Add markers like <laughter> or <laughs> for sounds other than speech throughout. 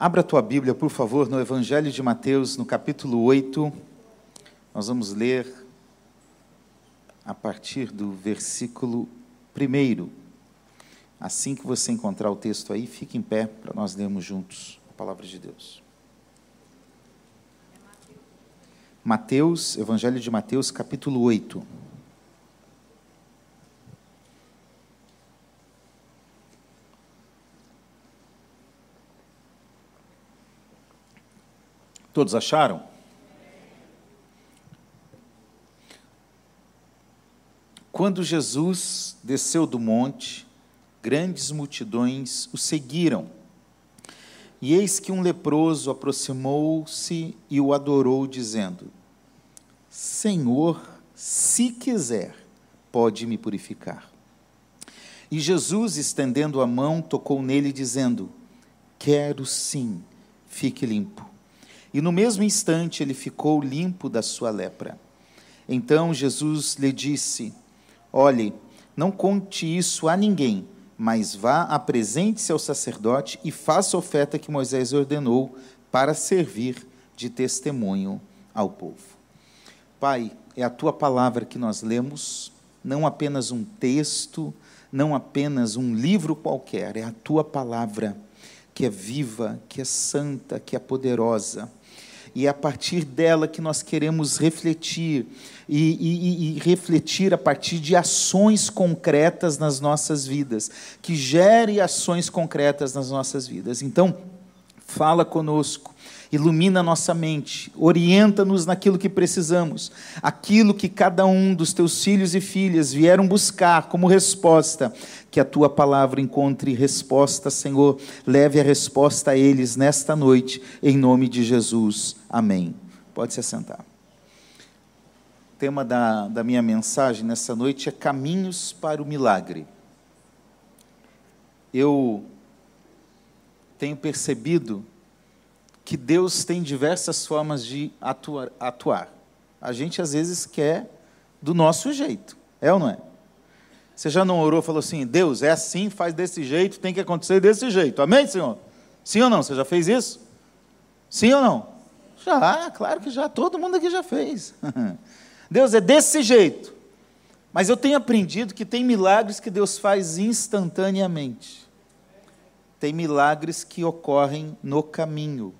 Abra a tua Bíblia, por favor, no Evangelho de Mateus, no capítulo 8. Nós vamos ler a partir do versículo 1. Assim que você encontrar o texto aí, fique em pé para nós lermos juntos a palavra de Deus. Mateus, Evangelho de Mateus, capítulo 8. Todos acharam? Quando Jesus desceu do monte, grandes multidões o seguiram. E eis que um leproso aproximou-se e o adorou, dizendo: Senhor, se quiser, pode me purificar. E Jesus, estendendo a mão, tocou nele, dizendo: Quero sim, fique limpo. E no mesmo instante ele ficou limpo da sua lepra. Então Jesus lhe disse: Olhe, não conte isso a ninguém, mas vá, apresente-se ao sacerdote e faça a oferta que Moisés ordenou para servir de testemunho ao povo. Pai, é a tua palavra que nós lemos, não apenas um texto, não apenas um livro qualquer, é a tua palavra que é viva, que é santa, que é poderosa e é a partir dela que nós queremos refletir e, e, e, refletir a partir de ações concretas nas nossas vidas, que gere ações concretas nas nossas vidas. Então, fala conosco, ilumina nossa mente, orienta-nos naquilo que precisamos, aquilo que cada um dos teus filhos e filhas vieram buscar como resposta, que a tua palavra encontre resposta, Senhor, leve a resposta a eles nesta noite, em nome de Jesus. Amém. Pode se assentar. O tema da, da minha mensagem nessa noite é Caminhos para o Milagre. Eu tenho percebido que Deus tem diversas formas de atuar, atuar. A gente às vezes quer do nosso jeito, é ou não é? Você já não orou falou assim: Deus, é assim, faz desse jeito, tem que acontecer desse jeito. Amém, Senhor? Sim ou não? Você já fez isso? Sim ou não? Já, claro que já. Todo mundo aqui já fez. <laughs> Deus é desse jeito. Mas eu tenho aprendido que tem milagres que Deus faz instantaneamente. Tem milagres que ocorrem no caminho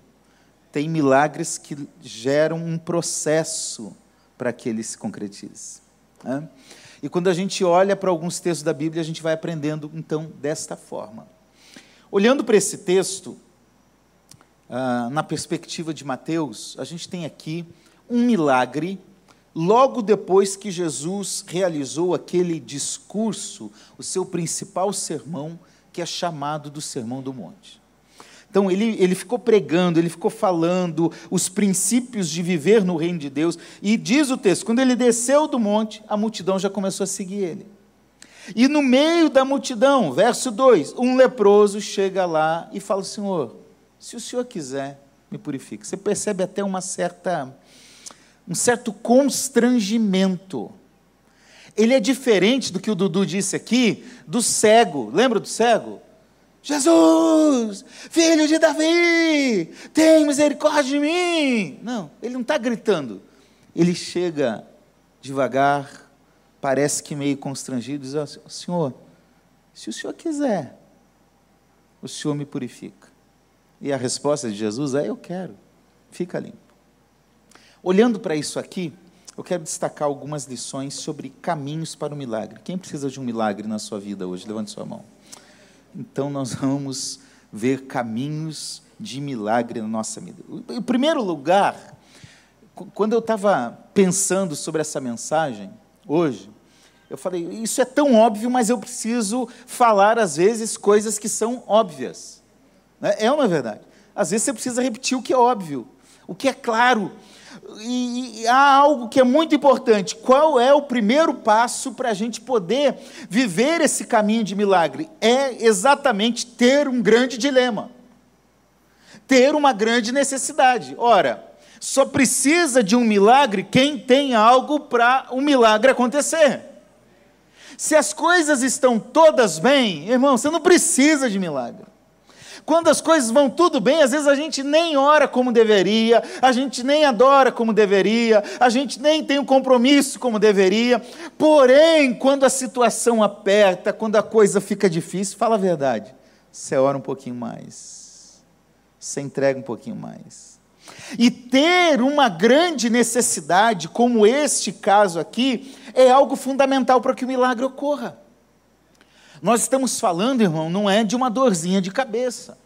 tem milagres que geram um processo para que ele se concretize. Né? E quando a gente olha para alguns textos da Bíblia, a gente vai aprendendo, então, desta forma. Olhando para esse texto, ah, na perspectiva de Mateus, a gente tem aqui um milagre logo depois que Jesus realizou aquele discurso, o seu principal sermão, que é chamado do Sermão do Monte. Então ele, ele ficou pregando, ele ficou falando os princípios de viver no reino de Deus. E diz o texto: quando ele desceu do monte, a multidão já começou a seguir ele. E no meio da multidão, verso 2, um leproso chega lá e fala: Senhor, se o senhor quiser, me purifique. Você percebe até uma certa, um certo constrangimento. Ele é diferente do que o Dudu disse aqui, do cego. Lembra do cego? Jesus, filho de Davi, tem misericórdia de mim. Não, ele não está gritando. Ele chega devagar, parece que meio constrangido, diz: Senhor, se o senhor quiser, o senhor me purifica. E a resposta de Jesus é: Eu quero, fica limpo. Olhando para isso aqui, eu quero destacar algumas lições sobre caminhos para o milagre. Quem precisa de um milagre na sua vida hoje? Levante sua mão. Então nós vamos ver caminhos de milagre na nossa vida. Em primeiro lugar, quando eu estava pensando sobre essa mensagem hoje, eu falei, isso é tão óbvio, mas eu preciso falar às vezes coisas que são óbvias. Né? É uma verdade. Às vezes você precisa repetir o que é óbvio, o que é claro, e, e, há algo que é muito importante. Qual é o primeiro passo para a gente poder viver esse caminho de milagre? É exatamente ter um grande dilema, ter uma grande necessidade. Ora, só precisa de um milagre quem tem algo para o um milagre acontecer. Se as coisas estão todas bem, irmão, você não precisa de milagre. Quando as coisas vão tudo bem, às vezes a gente nem ora como deveria, a gente nem adora como deveria, a gente nem tem um compromisso como deveria. Porém, quando a situação aperta, quando a coisa fica difícil, fala a verdade, você ora um pouquinho mais, você entrega um pouquinho mais. E ter uma grande necessidade, como este caso aqui, é algo fundamental para que o milagre ocorra. Nós estamos falando, irmão, não é de uma dorzinha de cabeça.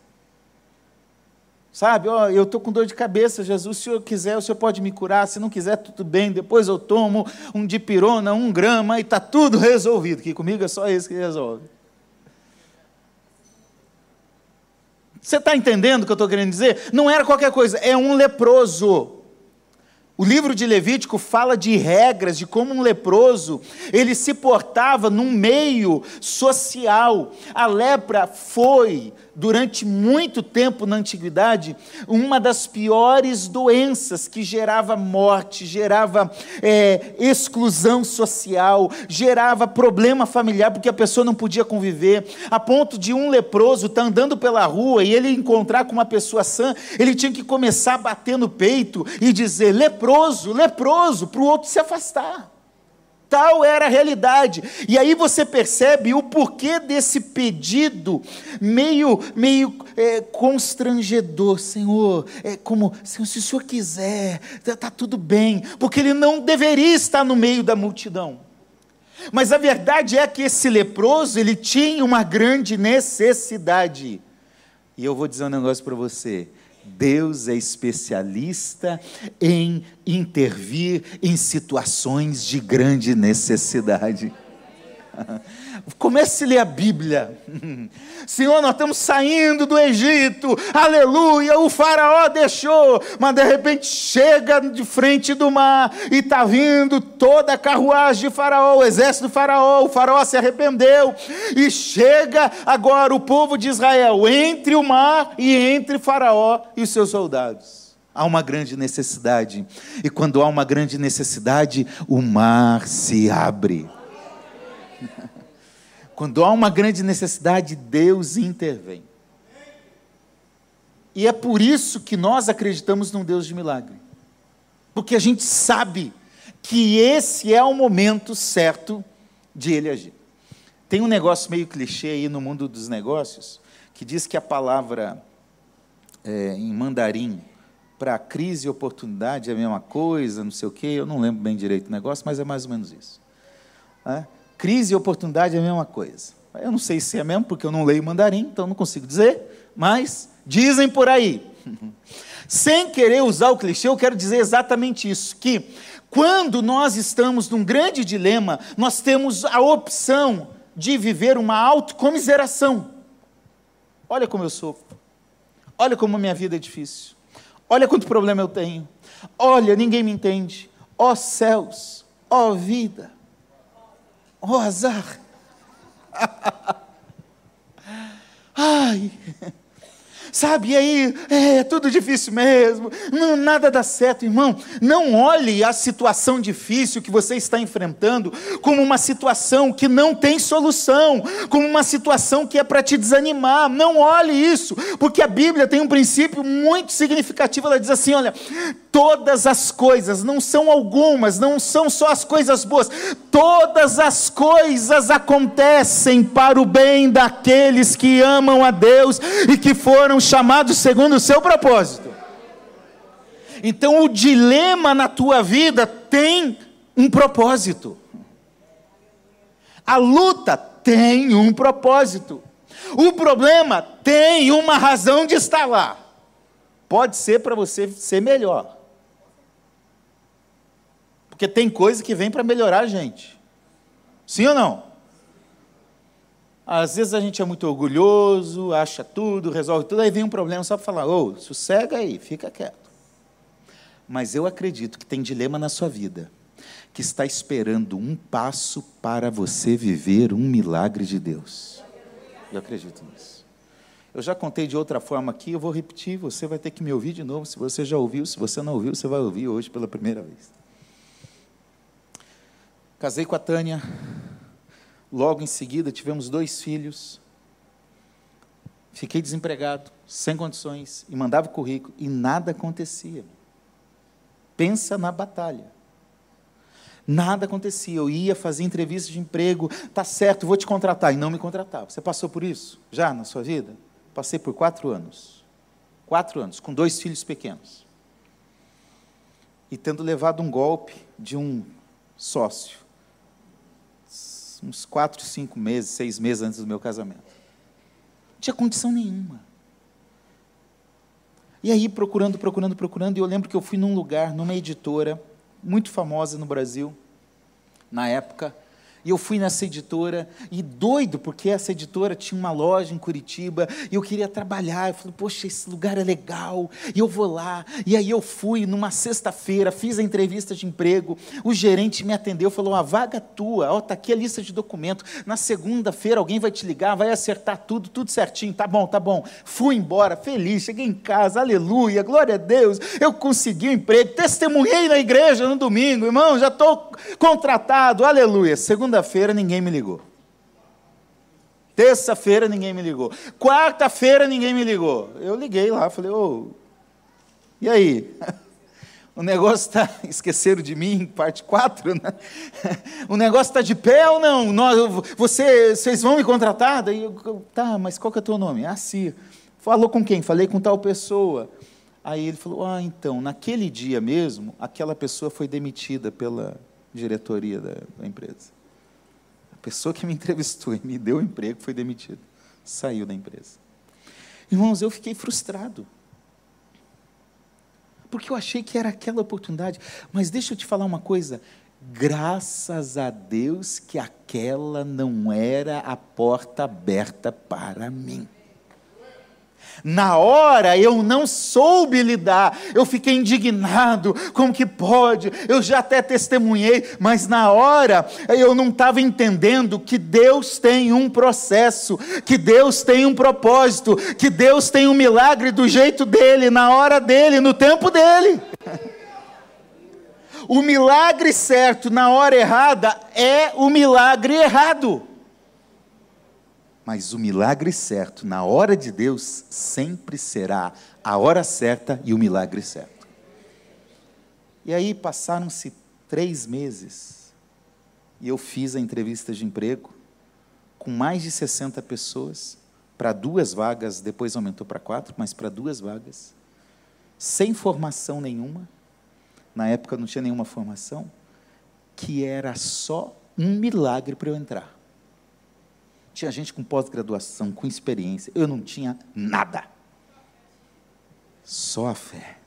Sabe, ó, eu estou com dor de cabeça, Jesus, se o senhor quiser, o senhor pode me curar, se não quiser, tudo bem, depois eu tomo um dipirona, um grama e está tudo resolvido. Que comigo é só isso que resolve. Você está entendendo o que eu estou querendo dizer? Não era qualquer coisa, é um leproso. O livro de Levítico fala de regras, de como um leproso ele se portava num meio social. A lepra foi durante muito tempo na antiguidade, uma das piores doenças que gerava morte, gerava é, exclusão social, gerava problema familiar, porque a pessoa não podia conviver, a ponto de um leproso estar tá andando pela rua e ele encontrar com uma pessoa sã, ele tinha que começar a bater no peito e dizer: leproso, leproso, para o outro se afastar. Tal era a realidade. E aí você percebe o porquê desse pedido meio, meio é, constrangedor. Senhor, é como, Senhor, se o Senhor quiser, está tá tudo bem. Porque ele não deveria estar no meio da multidão. Mas a verdade é que esse leproso, ele tinha uma grande necessidade. E eu vou dizer um negócio para você. Deus é especialista em intervir em situações de grande necessidade. <laughs> Comece a ler a Bíblia. <laughs> Senhor, nós estamos saindo do Egito, aleluia, o faraó deixou, mas de repente chega de frente do mar e está vindo toda a carruagem de faraó, o exército do faraó, o faraó se arrependeu e chega agora o povo de Israel entre o mar e entre faraó e os seus soldados. Há uma grande necessidade, e quando há uma grande necessidade, o mar se abre. <laughs> Quando há uma grande necessidade, Deus intervém. E é por isso que nós acreditamos num Deus de milagre. Porque a gente sabe que esse é o momento certo de ele agir. Tem um negócio meio clichê aí no mundo dos negócios, que diz que a palavra é, em mandarim para crise e oportunidade é a mesma coisa, não sei o quê, eu não lembro bem direito o negócio, mas é mais ou menos isso. É? Crise e oportunidade é a mesma coisa. Eu não sei se é mesmo, porque eu não leio mandarim, então não consigo dizer, mas dizem por aí. <laughs> Sem querer usar o clichê, eu quero dizer exatamente isso: que quando nós estamos num grande dilema, nós temos a opção de viver uma autocomiseração. Olha como eu sofro. Olha como a minha vida é difícil. Olha quanto problema eu tenho. Olha, ninguém me entende. Ó oh, céus, ó oh, vida oh, azar. <laughs> Ai, sabe? E aí, é, é tudo difícil mesmo, não, nada dá certo, irmão. Não olhe a situação difícil que você está enfrentando como uma situação que não tem solução, como uma situação que é para te desanimar. Não olhe isso, porque a Bíblia tem um princípio muito significativo. Ela diz assim: olha, todas as coisas, não são algumas, não são só as coisas boas, todas as coisas acontecem para o bem daqueles que amam a Deus e que foram chamados segundo o seu propósito. Então o dilema na tua vida tem um propósito. A luta tem um propósito. O problema tem uma razão de estar lá. Pode ser para você ser melhor. Porque tem coisa que vem para melhorar a gente. Sim ou não? Às vezes a gente é muito orgulhoso, acha tudo, resolve tudo, aí vem um problema só para falar: ô, sossega aí, fica quieto. Mas eu acredito que tem dilema na sua vida, que está esperando um passo para você viver um milagre de Deus. Eu acredito nisso. Eu já contei de outra forma aqui, eu vou repetir, você vai ter que me ouvir de novo. Se você já ouviu, se você não ouviu, você vai ouvir hoje pela primeira vez. Casei com a Tânia, Logo em seguida tivemos dois filhos. Fiquei desempregado, sem condições, e mandava currículo, e nada acontecia. Pensa na batalha. Nada acontecia. Eu ia fazer entrevista de emprego, tá certo, vou te contratar, e não me contratava. Você passou por isso já na sua vida? Passei por quatro anos. Quatro anos, com dois filhos pequenos. E tendo levado um golpe de um sócio. Uns quatro, cinco meses, seis meses antes do meu casamento. Não tinha condição nenhuma. E aí, procurando, procurando, procurando, e eu lembro que eu fui num lugar, numa editora, muito famosa no Brasil, na época, e eu fui nessa editora, e doido, porque essa editora tinha uma loja em Curitiba, e eu queria trabalhar. Eu falei, poxa, esse lugar é legal, e eu vou lá. E aí eu fui numa sexta-feira, fiz a entrevista de emprego, o gerente me atendeu, falou: a vaga tua, ó, está aqui a lista de documento. Na segunda-feira alguém vai te ligar, vai acertar tudo, tudo certinho. Tá bom, tá bom. Fui embora, feliz, cheguei em casa, aleluia, glória a Deus. Eu consegui o um emprego, testemunhei na igreja no domingo, irmão, já estou contratado, aleluia. Segunda Segunda-feira ninguém me ligou. Terça-feira ninguém me ligou. Quarta-feira ninguém me ligou. Eu liguei lá, falei, ô, e aí? <laughs> O negócio está. <laughs> Esqueceram de mim, parte 4, né? <laughs> O negócio está de pé ou não? Nós, você, vocês vão me contratar? Daí eu, tá, mas qual que é o teu nome? Ah, sim. Falou com quem? Falei com tal pessoa. Aí ele falou: Ah, então, naquele dia mesmo, aquela pessoa foi demitida pela diretoria da, da empresa pessoa que me entrevistou e me deu o emprego foi demitida. Saiu da empresa. Irmãos, eu fiquei frustrado. Porque eu achei que era aquela oportunidade. Mas deixa eu te falar uma coisa. Graças a Deus que aquela não era a porta aberta para mim. Na hora eu não soube lidar, eu fiquei indignado, como que pode? Eu já até testemunhei, mas na hora eu não estava entendendo que Deus tem um processo, que Deus tem um propósito, que Deus tem um milagre do jeito dele, na hora dele, no tempo dele. O milagre certo na hora errada é o milagre errado. Mas o milagre certo, na hora de Deus, sempre será a hora certa e o milagre certo. E aí passaram-se três meses e eu fiz a entrevista de emprego com mais de 60 pessoas para duas vagas, depois aumentou para quatro, mas para duas vagas, sem formação nenhuma. Na época não tinha nenhuma formação, que era só um milagre para eu entrar. Tinha gente com pós-graduação, com experiência. Eu não tinha nada. Só a fé.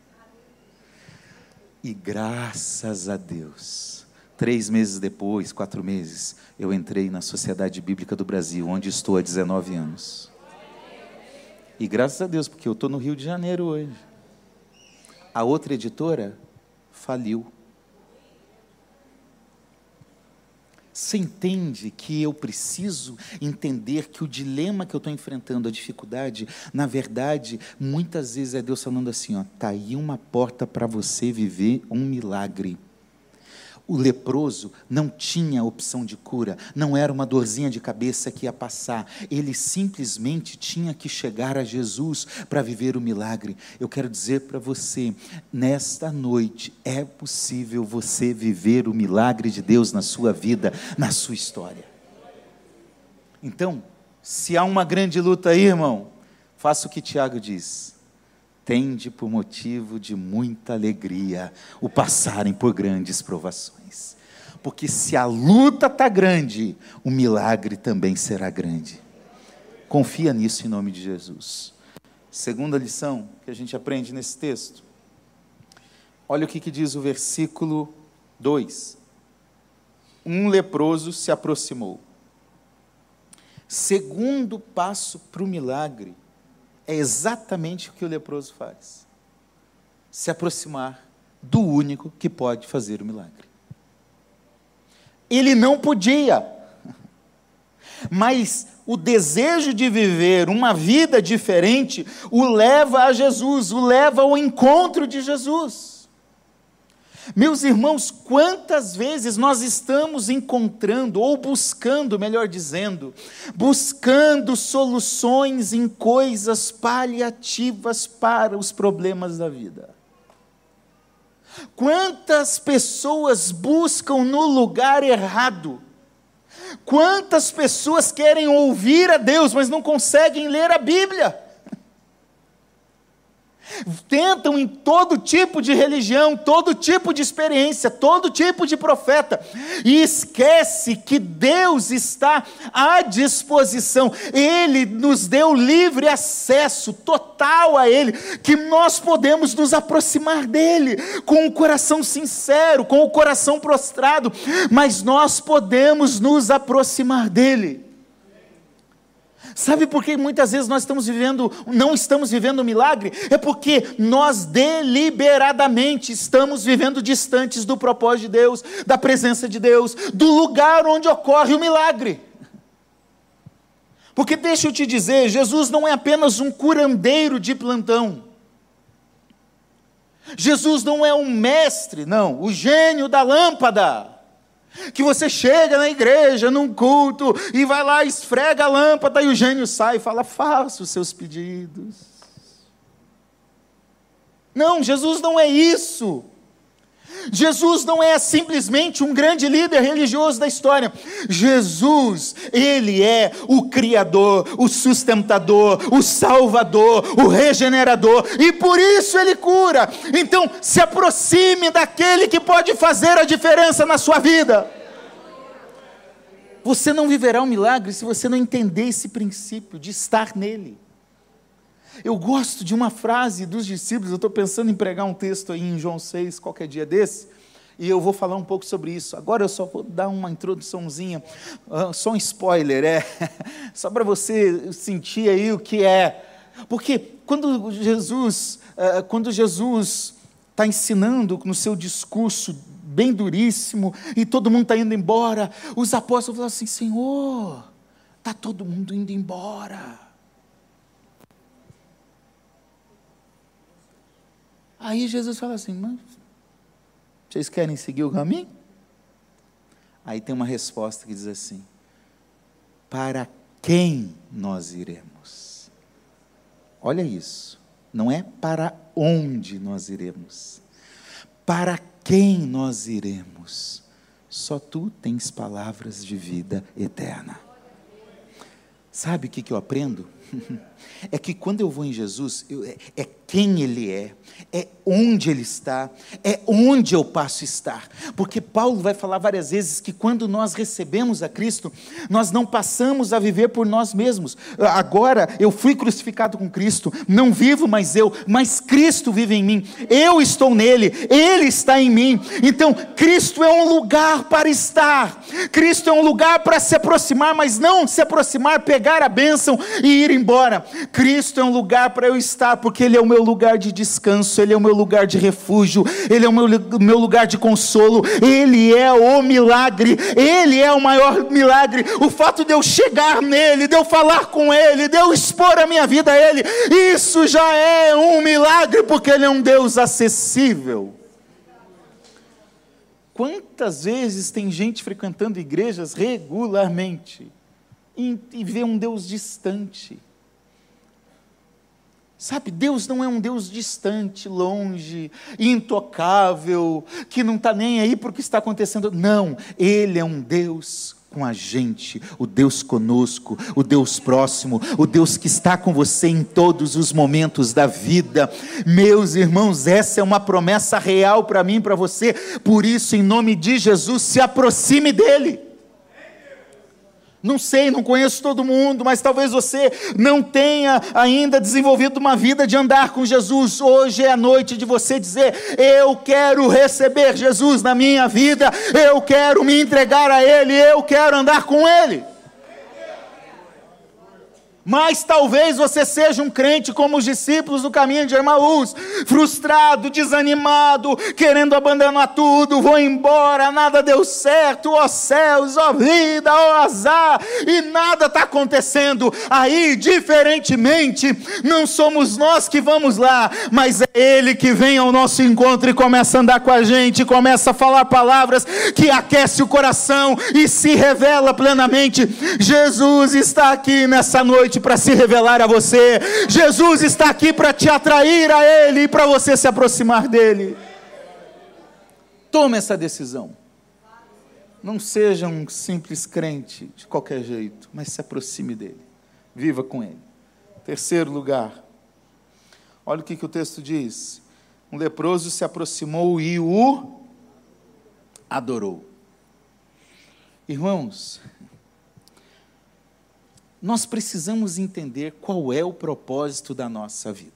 E graças a Deus, três meses depois, quatro meses, eu entrei na Sociedade Bíblica do Brasil, onde estou há 19 anos. E graças a Deus, porque eu estou no Rio de Janeiro hoje. A outra editora faliu. Você entende que eu preciso entender que o dilema que eu estou enfrentando, a dificuldade, na verdade, muitas vezes é Deus falando assim: ó, tá aí uma porta para você viver um milagre. O leproso não tinha opção de cura, não era uma dorzinha de cabeça que ia passar, ele simplesmente tinha que chegar a Jesus para viver o milagre. Eu quero dizer para você, nesta noite, é possível você viver o milagre de Deus na sua vida, na sua história. Então, se há uma grande luta aí, irmão, faça o que Tiago diz tende por motivo de muita alegria o passarem por grandes provações. Porque se a luta está grande, o milagre também será grande. Confia nisso em nome de Jesus. Segunda lição que a gente aprende nesse texto. Olha o que, que diz o versículo 2. Um leproso se aproximou. Segundo passo para o milagre é exatamente o que o leproso faz: se aproximar do único que pode fazer o milagre. Ele não podia, <laughs> mas o desejo de viver uma vida diferente o leva a Jesus, o leva ao encontro de Jesus. Meus irmãos, quantas vezes nós estamos encontrando, ou buscando, melhor dizendo, buscando soluções em coisas paliativas para os problemas da vida? Quantas pessoas buscam no lugar errado? Quantas pessoas querem ouvir a Deus, mas não conseguem ler a Bíblia? Tentam em todo tipo de religião, todo tipo de experiência, todo tipo de profeta, e esquece que Deus está à disposição, Ele nos deu livre acesso total a Ele, que nós podemos nos aproximar dEle, com o coração sincero, com o coração prostrado, mas nós podemos nos aproximar dEle. Sabe por que muitas vezes nós estamos vivendo, não estamos vivendo um milagre? É porque nós deliberadamente estamos vivendo distantes do propósito de Deus, da presença de Deus, do lugar onde ocorre o milagre. Porque deixa eu te dizer, Jesus não é apenas um curandeiro de plantão. Jesus não é um mestre, não, o gênio da lâmpada que você chega na igreja, num culto, e vai lá, esfrega a lâmpada, e o gênio sai e fala: faça os seus pedidos. Não, Jesus não é isso. Jesus não é simplesmente um grande líder religioso da história. Jesus, ele é o criador, o sustentador, o salvador, o regenerador, e por isso ele cura. Então, se aproxime daquele que pode fazer a diferença na sua vida. Você não viverá um milagre se você não entender esse princípio de estar nele. Eu gosto de uma frase dos discípulos, eu estou pensando em pregar um texto aí em João 6, qualquer dia desse, e eu vou falar um pouco sobre isso. Agora eu só vou dar uma introduçãozinha, ah, só um spoiler, é, <laughs> só para você sentir aí o que é. Porque quando Jesus, ah, quando Jesus está ensinando no seu discurso bem duríssimo, e todo mundo está indo embora, os apóstolos falam assim: Senhor, está todo mundo indo embora. Aí Jesus fala assim: Mas vocês querem seguir o caminho? Aí tem uma resposta que diz assim: Para quem nós iremos? Olha isso, não é para onde nós iremos, para quem nós iremos? Só tu tens palavras de vida eterna. Sabe o que, que eu aprendo? <laughs> É que quando eu vou em Jesus, eu, é, é quem Ele é, é onde Ele está, é onde eu passo a estar. Porque Paulo vai falar várias vezes que quando nós recebemos a Cristo, nós não passamos a viver por nós mesmos. Agora eu fui crucificado com Cristo, não vivo mais eu, mas Cristo vive em mim. Eu estou nele, Ele está em mim. Então, Cristo é um lugar para estar, Cristo é um lugar para se aproximar, mas não se aproximar, pegar a bênção e ir embora. Cristo é um lugar para eu estar, porque Ele é o meu lugar de descanso, Ele é o meu lugar de refúgio, Ele é o meu, meu lugar de consolo, Ele é o milagre, Ele é o maior milagre. O fato de eu chegar nele, de eu falar com Ele, de eu expor a minha vida a Ele, isso já é um milagre, porque Ele é um Deus acessível. Quantas vezes tem gente frequentando igrejas regularmente e, e um Deus distante? Sabe, Deus não é um Deus distante, longe, intocável, que não está nem aí para o que está acontecendo. Não, Ele é um Deus com a gente, o Deus conosco, o Deus próximo, o Deus que está com você em todos os momentos da vida. Meus irmãos, essa é uma promessa real para mim para você, por isso, em nome de Jesus, se aproxime dEle. Não sei, não conheço todo mundo, mas talvez você não tenha ainda desenvolvido uma vida de andar com Jesus. Hoje é a noite de você dizer: Eu quero receber Jesus na minha vida, eu quero me entregar a Ele, eu quero andar com Ele. Mas talvez você seja um crente como os discípulos do caminho de Emaús, frustrado, desanimado, querendo abandonar tudo, vou embora, nada deu certo, ó céus, ó vida, ó azar, e nada está acontecendo. Aí, diferentemente, não somos nós que vamos lá, mas é Ele que vem ao nosso encontro e começa a andar com a gente, começa a falar palavras que aquece o coração e se revela plenamente. Jesus está aqui nessa noite noite para se revelar a você. Jesus está aqui para te atrair a Ele e para você se aproximar dEle. Tome essa decisão. Não seja um simples crente de qualquer jeito, mas se aproxime dele. Viva com ele. Terceiro lugar. Olha o que, que o texto diz. Um leproso se aproximou e o adorou. Irmãos, nós precisamos entender qual é o propósito da nossa vida.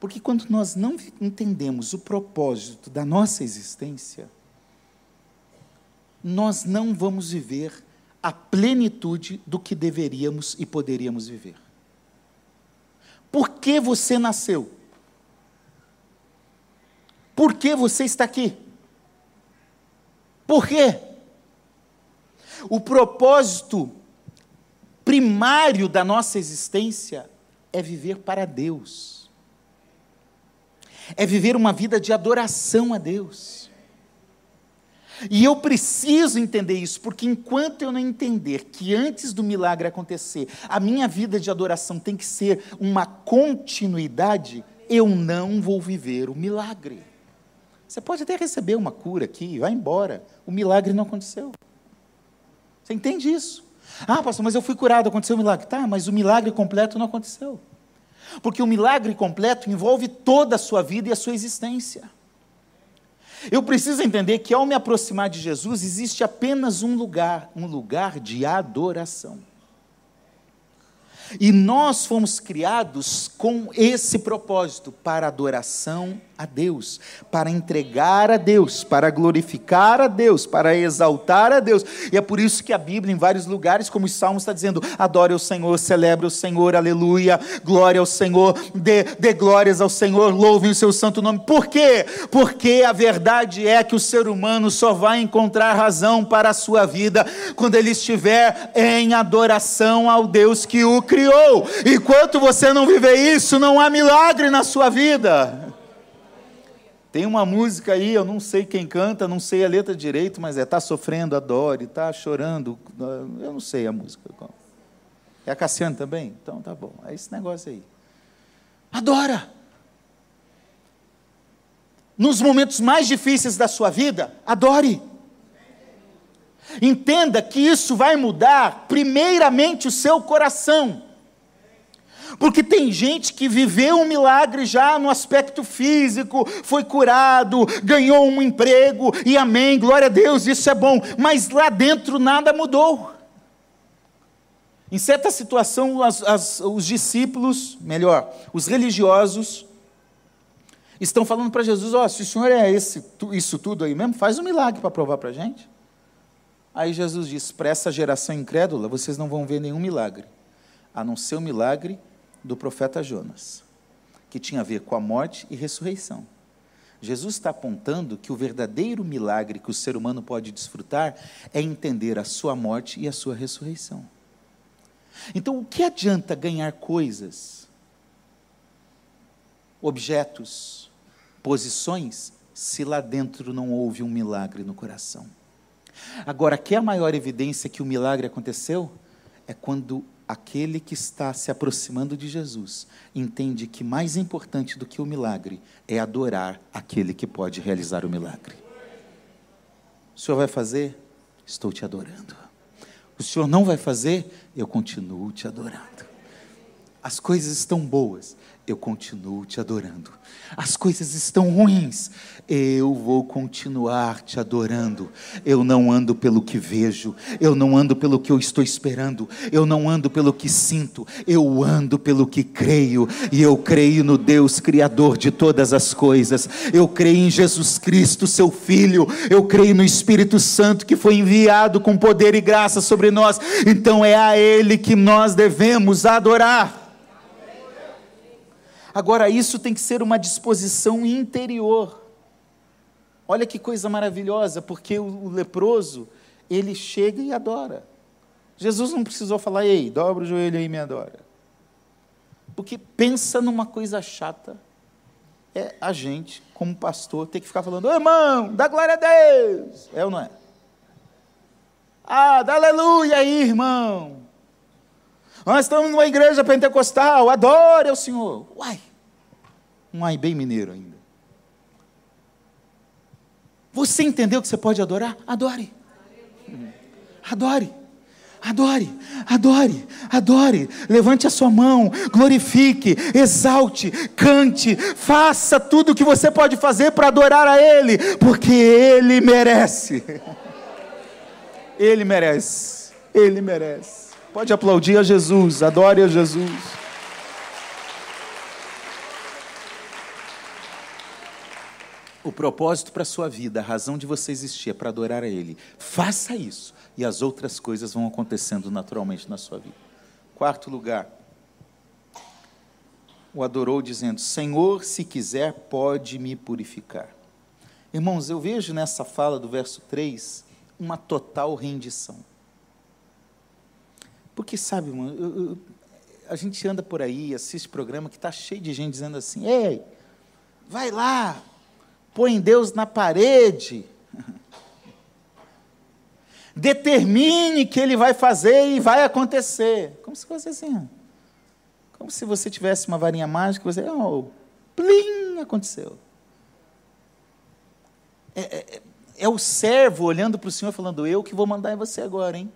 Porque quando nós não entendemos o propósito da nossa existência, nós não vamos viver a plenitude do que deveríamos e poderíamos viver. Por que você nasceu? Por que você está aqui? Por quê? O propósito primário da nossa existência é viver para Deus, é viver uma vida de adoração a Deus. E eu preciso entender isso, porque enquanto eu não entender que antes do milagre acontecer, a minha vida de adoração tem que ser uma continuidade, eu não vou viver o milagre. Você pode até receber uma cura aqui, vai embora, o milagre não aconteceu. Você entende isso? Ah, pastor, mas eu fui curado, aconteceu um milagre. Tá, mas o milagre completo não aconteceu. Porque o milagre completo envolve toda a sua vida e a sua existência. Eu preciso entender que ao me aproximar de Jesus existe apenas um lugar, um lugar de adoração. E nós fomos criados com esse propósito para adoração a Deus, para entregar a Deus, para glorificar a Deus, para exaltar a Deus. E é por isso que a Bíblia, em vários lugares, como os Salmos está dizendo: adore o Senhor, celebre o Senhor, aleluia, glória ao Senhor, dê, dê glórias ao Senhor, louve o seu santo nome. Por quê? Porque a verdade é que o ser humano só vai encontrar razão para a sua vida quando ele estiver em adoração ao Deus que o criou. Enquanto você não viver isso, não há milagre na sua vida. Tem uma música aí, eu não sei quem canta, não sei a letra direito, mas é Tá Sofrendo, Adore, Tá Chorando, eu não sei a música. É a Cassiane também? Então tá bom, é esse negócio aí. Adora! Nos momentos mais difíceis da sua vida, adore. Entenda que isso vai mudar, primeiramente, o seu coração. Porque tem gente que viveu um milagre já no aspecto físico, foi curado, ganhou um emprego, e amém, glória a Deus, isso é bom, mas lá dentro nada mudou. Em certa situação, as, as, os discípulos, melhor, os religiosos, estão falando para Jesus: Ó, oh, se o senhor é esse, isso tudo aí mesmo, faz um milagre para provar para a gente. Aí Jesus diz: para essa geração incrédula, vocês não vão ver nenhum milagre, a não ser o milagre do profeta Jonas, que tinha a ver com a morte e ressurreição. Jesus está apontando que o verdadeiro milagre que o ser humano pode desfrutar é entender a sua morte e a sua ressurreição. Então, o que adianta ganhar coisas, objetos, posições, se lá dentro não houve um milagre no coração? Agora, que é a maior evidência que o milagre aconteceu é quando aquele que está se aproximando de Jesus entende que mais importante do que o milagre é adorar aquele que pode realizar o milagre. O Senhor vai fazer? Estou te adorando. O Senhor não vai fazer? Eu continuo te adorando. As coisas estão boas, eu continuo te adorando. As coisas estão ruins, eu vou continuar te adorando. Eu não ando pelo que vejo, eu não ando pelo que eu estou esperando, eu não ando pelo que sinto, eu ando pelo que creio, e eu creio no Deus Criador de todas as coisas, eu creio em Jesus Cristo, seu Filho, eu creio no Espírito Santo que foi enviado com poder e graça sobre nós, então é a Ele que nós devemos adorar. Agora, isso tem que ser uma disposição interior. Olha que coisa maravilhosa, porque o, leproso, ele chega e adora. Jesus não precisou falar, ei, dobra o joelho aí e me adora. Porque pensa numa coisa chata, é a gente, como pastor, ter que ficar falando, irmão, dá glória a Deus. É ou não é? Ah, dá aleluia aí, irmão. Nós estamos numa igreja pentecostal, adore ao Senhor. Uai, um ai bem mineiro ainda. Você entendeu que você pode adorar? Adore. Adore. Adore, adore, adore. Levante a sua mão, glorifique, exalte, cante, faça tudo o que você pode fazer para adorar a Ele, porque Ele merece. Ele merece, Ele merece. Pode aplaudir a Jesus, adore a Jesus. O propósito para a sua vida, a razão de você existir é para adorar a Ele. Faça isso e as outras coisas vão acontecendo naturalmente na sua vida. Quarto lugar, o adorou dizendo: Senhor, se quiser, pode me purificar. Irmãos, eu vejo nessa fala do verso 3 uma total rendição. Porque, sabe, irmão, eu, eu, a gente anda por aí, assiste programa que está cheio de gente dizendo assim: ei, vai lá, põe Deus na parede. <laughs> Determine que Ele vai fazer e vai acontecer. Como se fosse assim. Como se você tivesse uma varinha mágica e você, oh, plim, aconteceu. É, é, é o servo olhando para o Senhor falando, eu que vou mandar em você agora, hein?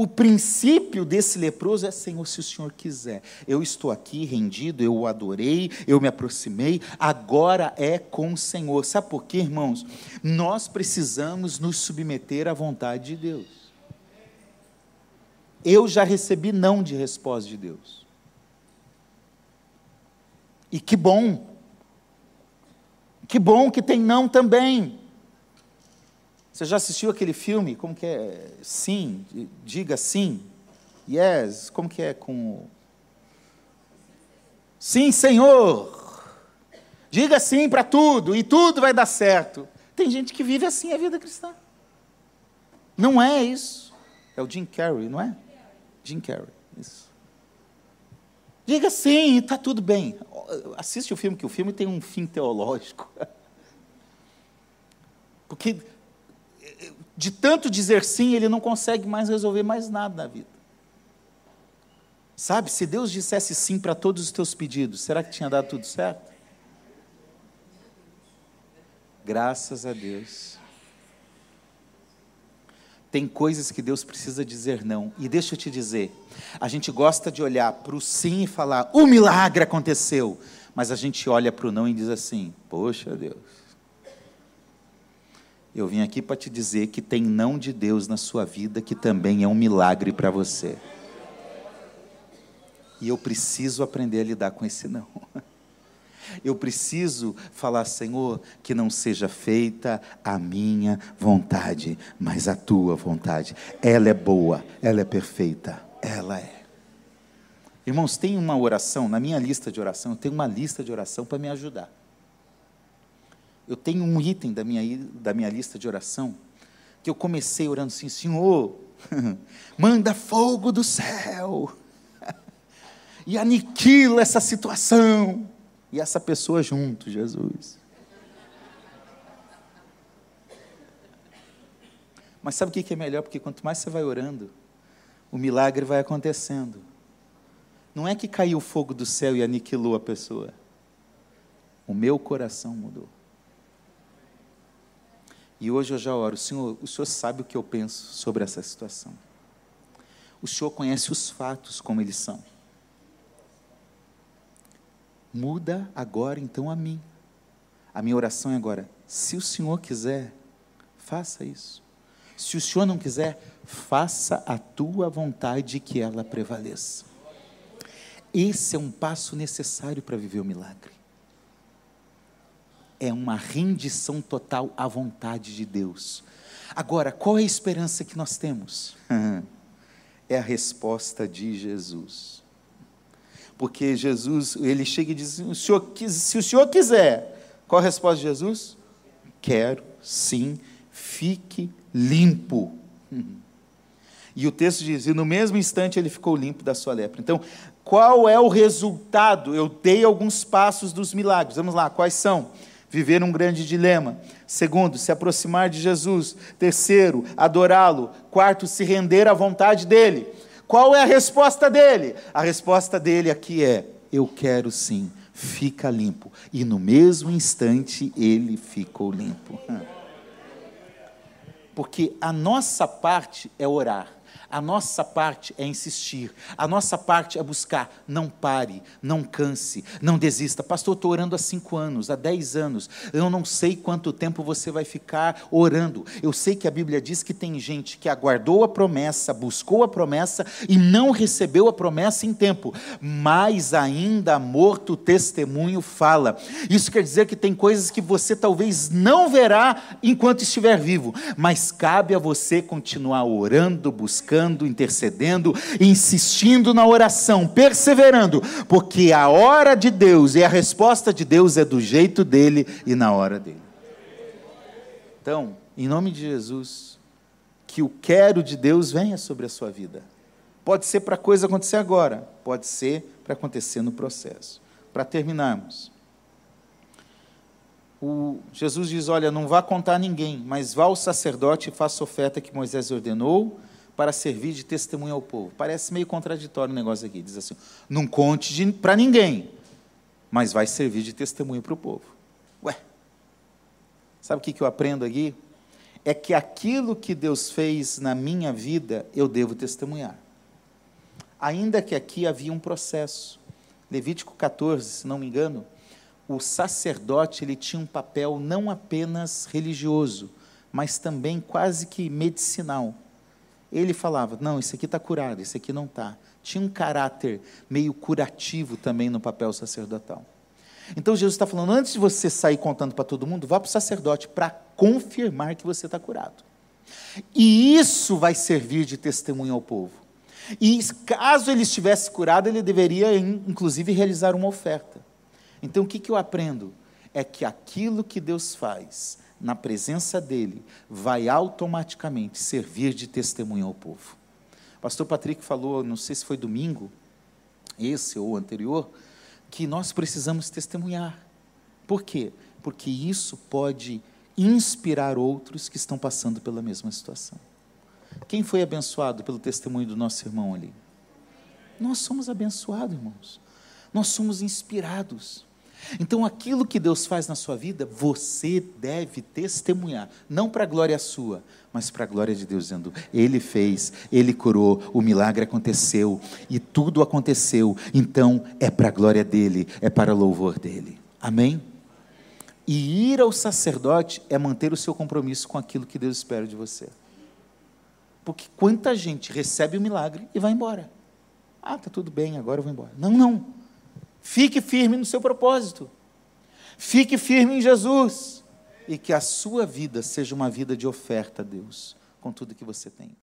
O princípio desse leproso é: Senhor, se o Senhor quiser, eu estou aqui rendido, eu o adorei, eu me aproximei, agora é com o Senhor. Sabe por quê, irmãos? Nós precisamos nos submeter à vontade de Deus. Eu já recebi não de resposta de Deus. E que bom. Que bom que tem não também. Você já assistiu aquele filme? Como que é? Sim, diga sim. Yes, como que é com Sim, Senhor. Diga sim para tudo e tudo vai dar certo. Tem gente que vive assim a vida cristã. Não é isso. É o Jim Carrey, não é? Jim Carrey, isso. Diga sim, está tudo bem. Assiste o filme, que o filme tem um fim teológico. <laughs> Porque de tanto dizer sim, ele não consegue mais resolver mais nada na vida. Sabe, se Deus dissesse sim para todos os teus pedidos, será que tinha dado tudo certo? Graças a Deus. Tem coisas que Deus precisa dizer não. E deixa eu te dizer, a gente gosta de olhar para o sim e falar, o milagre aconteceu. Mas a gente olha para o não e diz assim, poxa Deus, eu vim aqui para te dizer que tem não de Deus na sua vida que também é um milagre para você. E eu preciso aprender a lidar com esse não. <laughs> Eu preciso falar, Senhor, que não seja feita a minha vontade, mas a tua vontade. Ela é boa, ela é perfeita, ela é. Irmãos, tem uma oração, na minha lista de oração, eu tenho uma lista de oração para me ajudar eu tenho um item da minha, da minha lista de oração que eu comecei orando assim: Senhor, <laughs> manda fogo do céu <laughs> e aniquila essa situação e essa pessoa junto, Jesus. Mas sabe o que é melhor? Porque quanto mais você vai orando, o milagre vai acontecendo. Não é que caiu o fogo do céu e aniquilou a pessoa. O meu coração mudou. E hoje eu já oro, Senhor, o Senhor sabe o que eu penso sobre essa situação. O Senhor conhece os fatos como eles são. Muda agora então a mim. A minha oração é agora: se o Senhor quiser, faça isso. Se o Senhor não quiser, faça a tua vontade que ela prevaleça. Esse é um passo necessário para viver o milagre. É uma rendição total à vontade de Deus. Agora, qual é a esperança que nós temos? <laughs> é a resposta de Jesus. Porque Jesus, ele chega e diz: o senhor, se o senhor quiser, qual a resposta de Jesus? Quero, sim, fique limpo. <laughs> E o texto diz: e no mesmo instante ele ficou limpo da sua lepra. Então, qual é o resultado? Eu dei alguns passos dos milagres. Vamos lá, quais são? Viver um grande dilema. Segundo, se aproximar de Jesus. Terceiro, adorá-lo. Quarto, se render à vontade dele. Qual é a resposta dele? A resposta dele aqui é: Eu quero sim, fica limpo. E no mesmo instante ele ficou limpo. <laughs> Porque a nossa parte é orar. A nossa parte é insistir, a nossa parte é buscar. Não pare, não canse, não desista. Pastor, estou orando há cinco anos, há dez anos. Eu não sei quanto tempo você vai ficar orando. Eu sei que a Bíblia diz que tem gente que aguardou a promessa, buscou a promessa e não recebeu a promessa em tempo. Mas ainda morto testemunho fala. Isso quer dizer que tem coisas que você talvez não verá enquanto estiver vivo, mas cabe a você continuar orando, buscando orando, intercedendo, insistindo na oração, perseverando, porque a hora de Deus e a resposta de Deus é do jeito dele e na hora dele. Então, em nome de Jesus, que o quero de Deus venha sobre a sua vida. Pode ser para a coisa acontecer agora, pode ser para acontecer no processo. Para terminarmos, o Jesus diz: Olha, não vá contar a ninguém, mas vá ao sacerdote e faça a oferta que Moisés ordenou para servir de testemunho ao povo. Parece meio contraditório o negócio aqui. Diz assim: não conte para ninguém, mas vai servir de testemunho para o povo. Ué, sabe o que, que eu aprendo aqui? É que aquilo que Deus fez na minha vida, eu devo testemunhar. Ainda que aqui havia um processo. Levítico 14, se não me engano, o sacerdote ele tinha um papel não apenas religioso, mas também quase que medicinal ele falava: não, isso aqui está curado, isso aqui não está. Tinha um caráter meio curativo também no papel sacerdotal. Então Jesus está falando: antes de você sair contando para todo mundo, vá para o sacerdote para confirmar que você está curado. E isso vai servir de testemunho ao povo. E caso ele estivesse curado, ele deveria, inclusive, realizar uma oferta. Então o que, que eu aprendo? É que aquilo que Deus faz na presença dele, vai automaticamente servir de testemunho ao povo. O pastor Patrick falou, não sei se foi domingo, esse ou anterior, que nós precisamos testemunhar. Por quê? Porque isso pode inspirar outros que estão passando pela mesma situação. Quem foi abençoado pelo testemunho do nosso irmão ali? Nós somos abençoados, irmãos. Nós somos inspirados. Então, aquilo que Deus faz na sua vida, você deve testemunhar, não para a glória sua, mas para a glória de Deus, dizendo: Ele fez, Ele curou, o milagre aconteceu e tudo aconteceu, então é para a glória dele, é para o louvor dele. Amém? E ir ao sacerdote é manter o seu compromisso com aquilo que Deus espera de você. Porque quanta gente recebe o milagre e vai embora. Ah, tá tudo bem, agora eu vou embora. Não, não. Fique firme no seu propósito. Fique firme em Jesus. E que a sua vida seja uma vida de oferta a Deus, com tudo que você tem.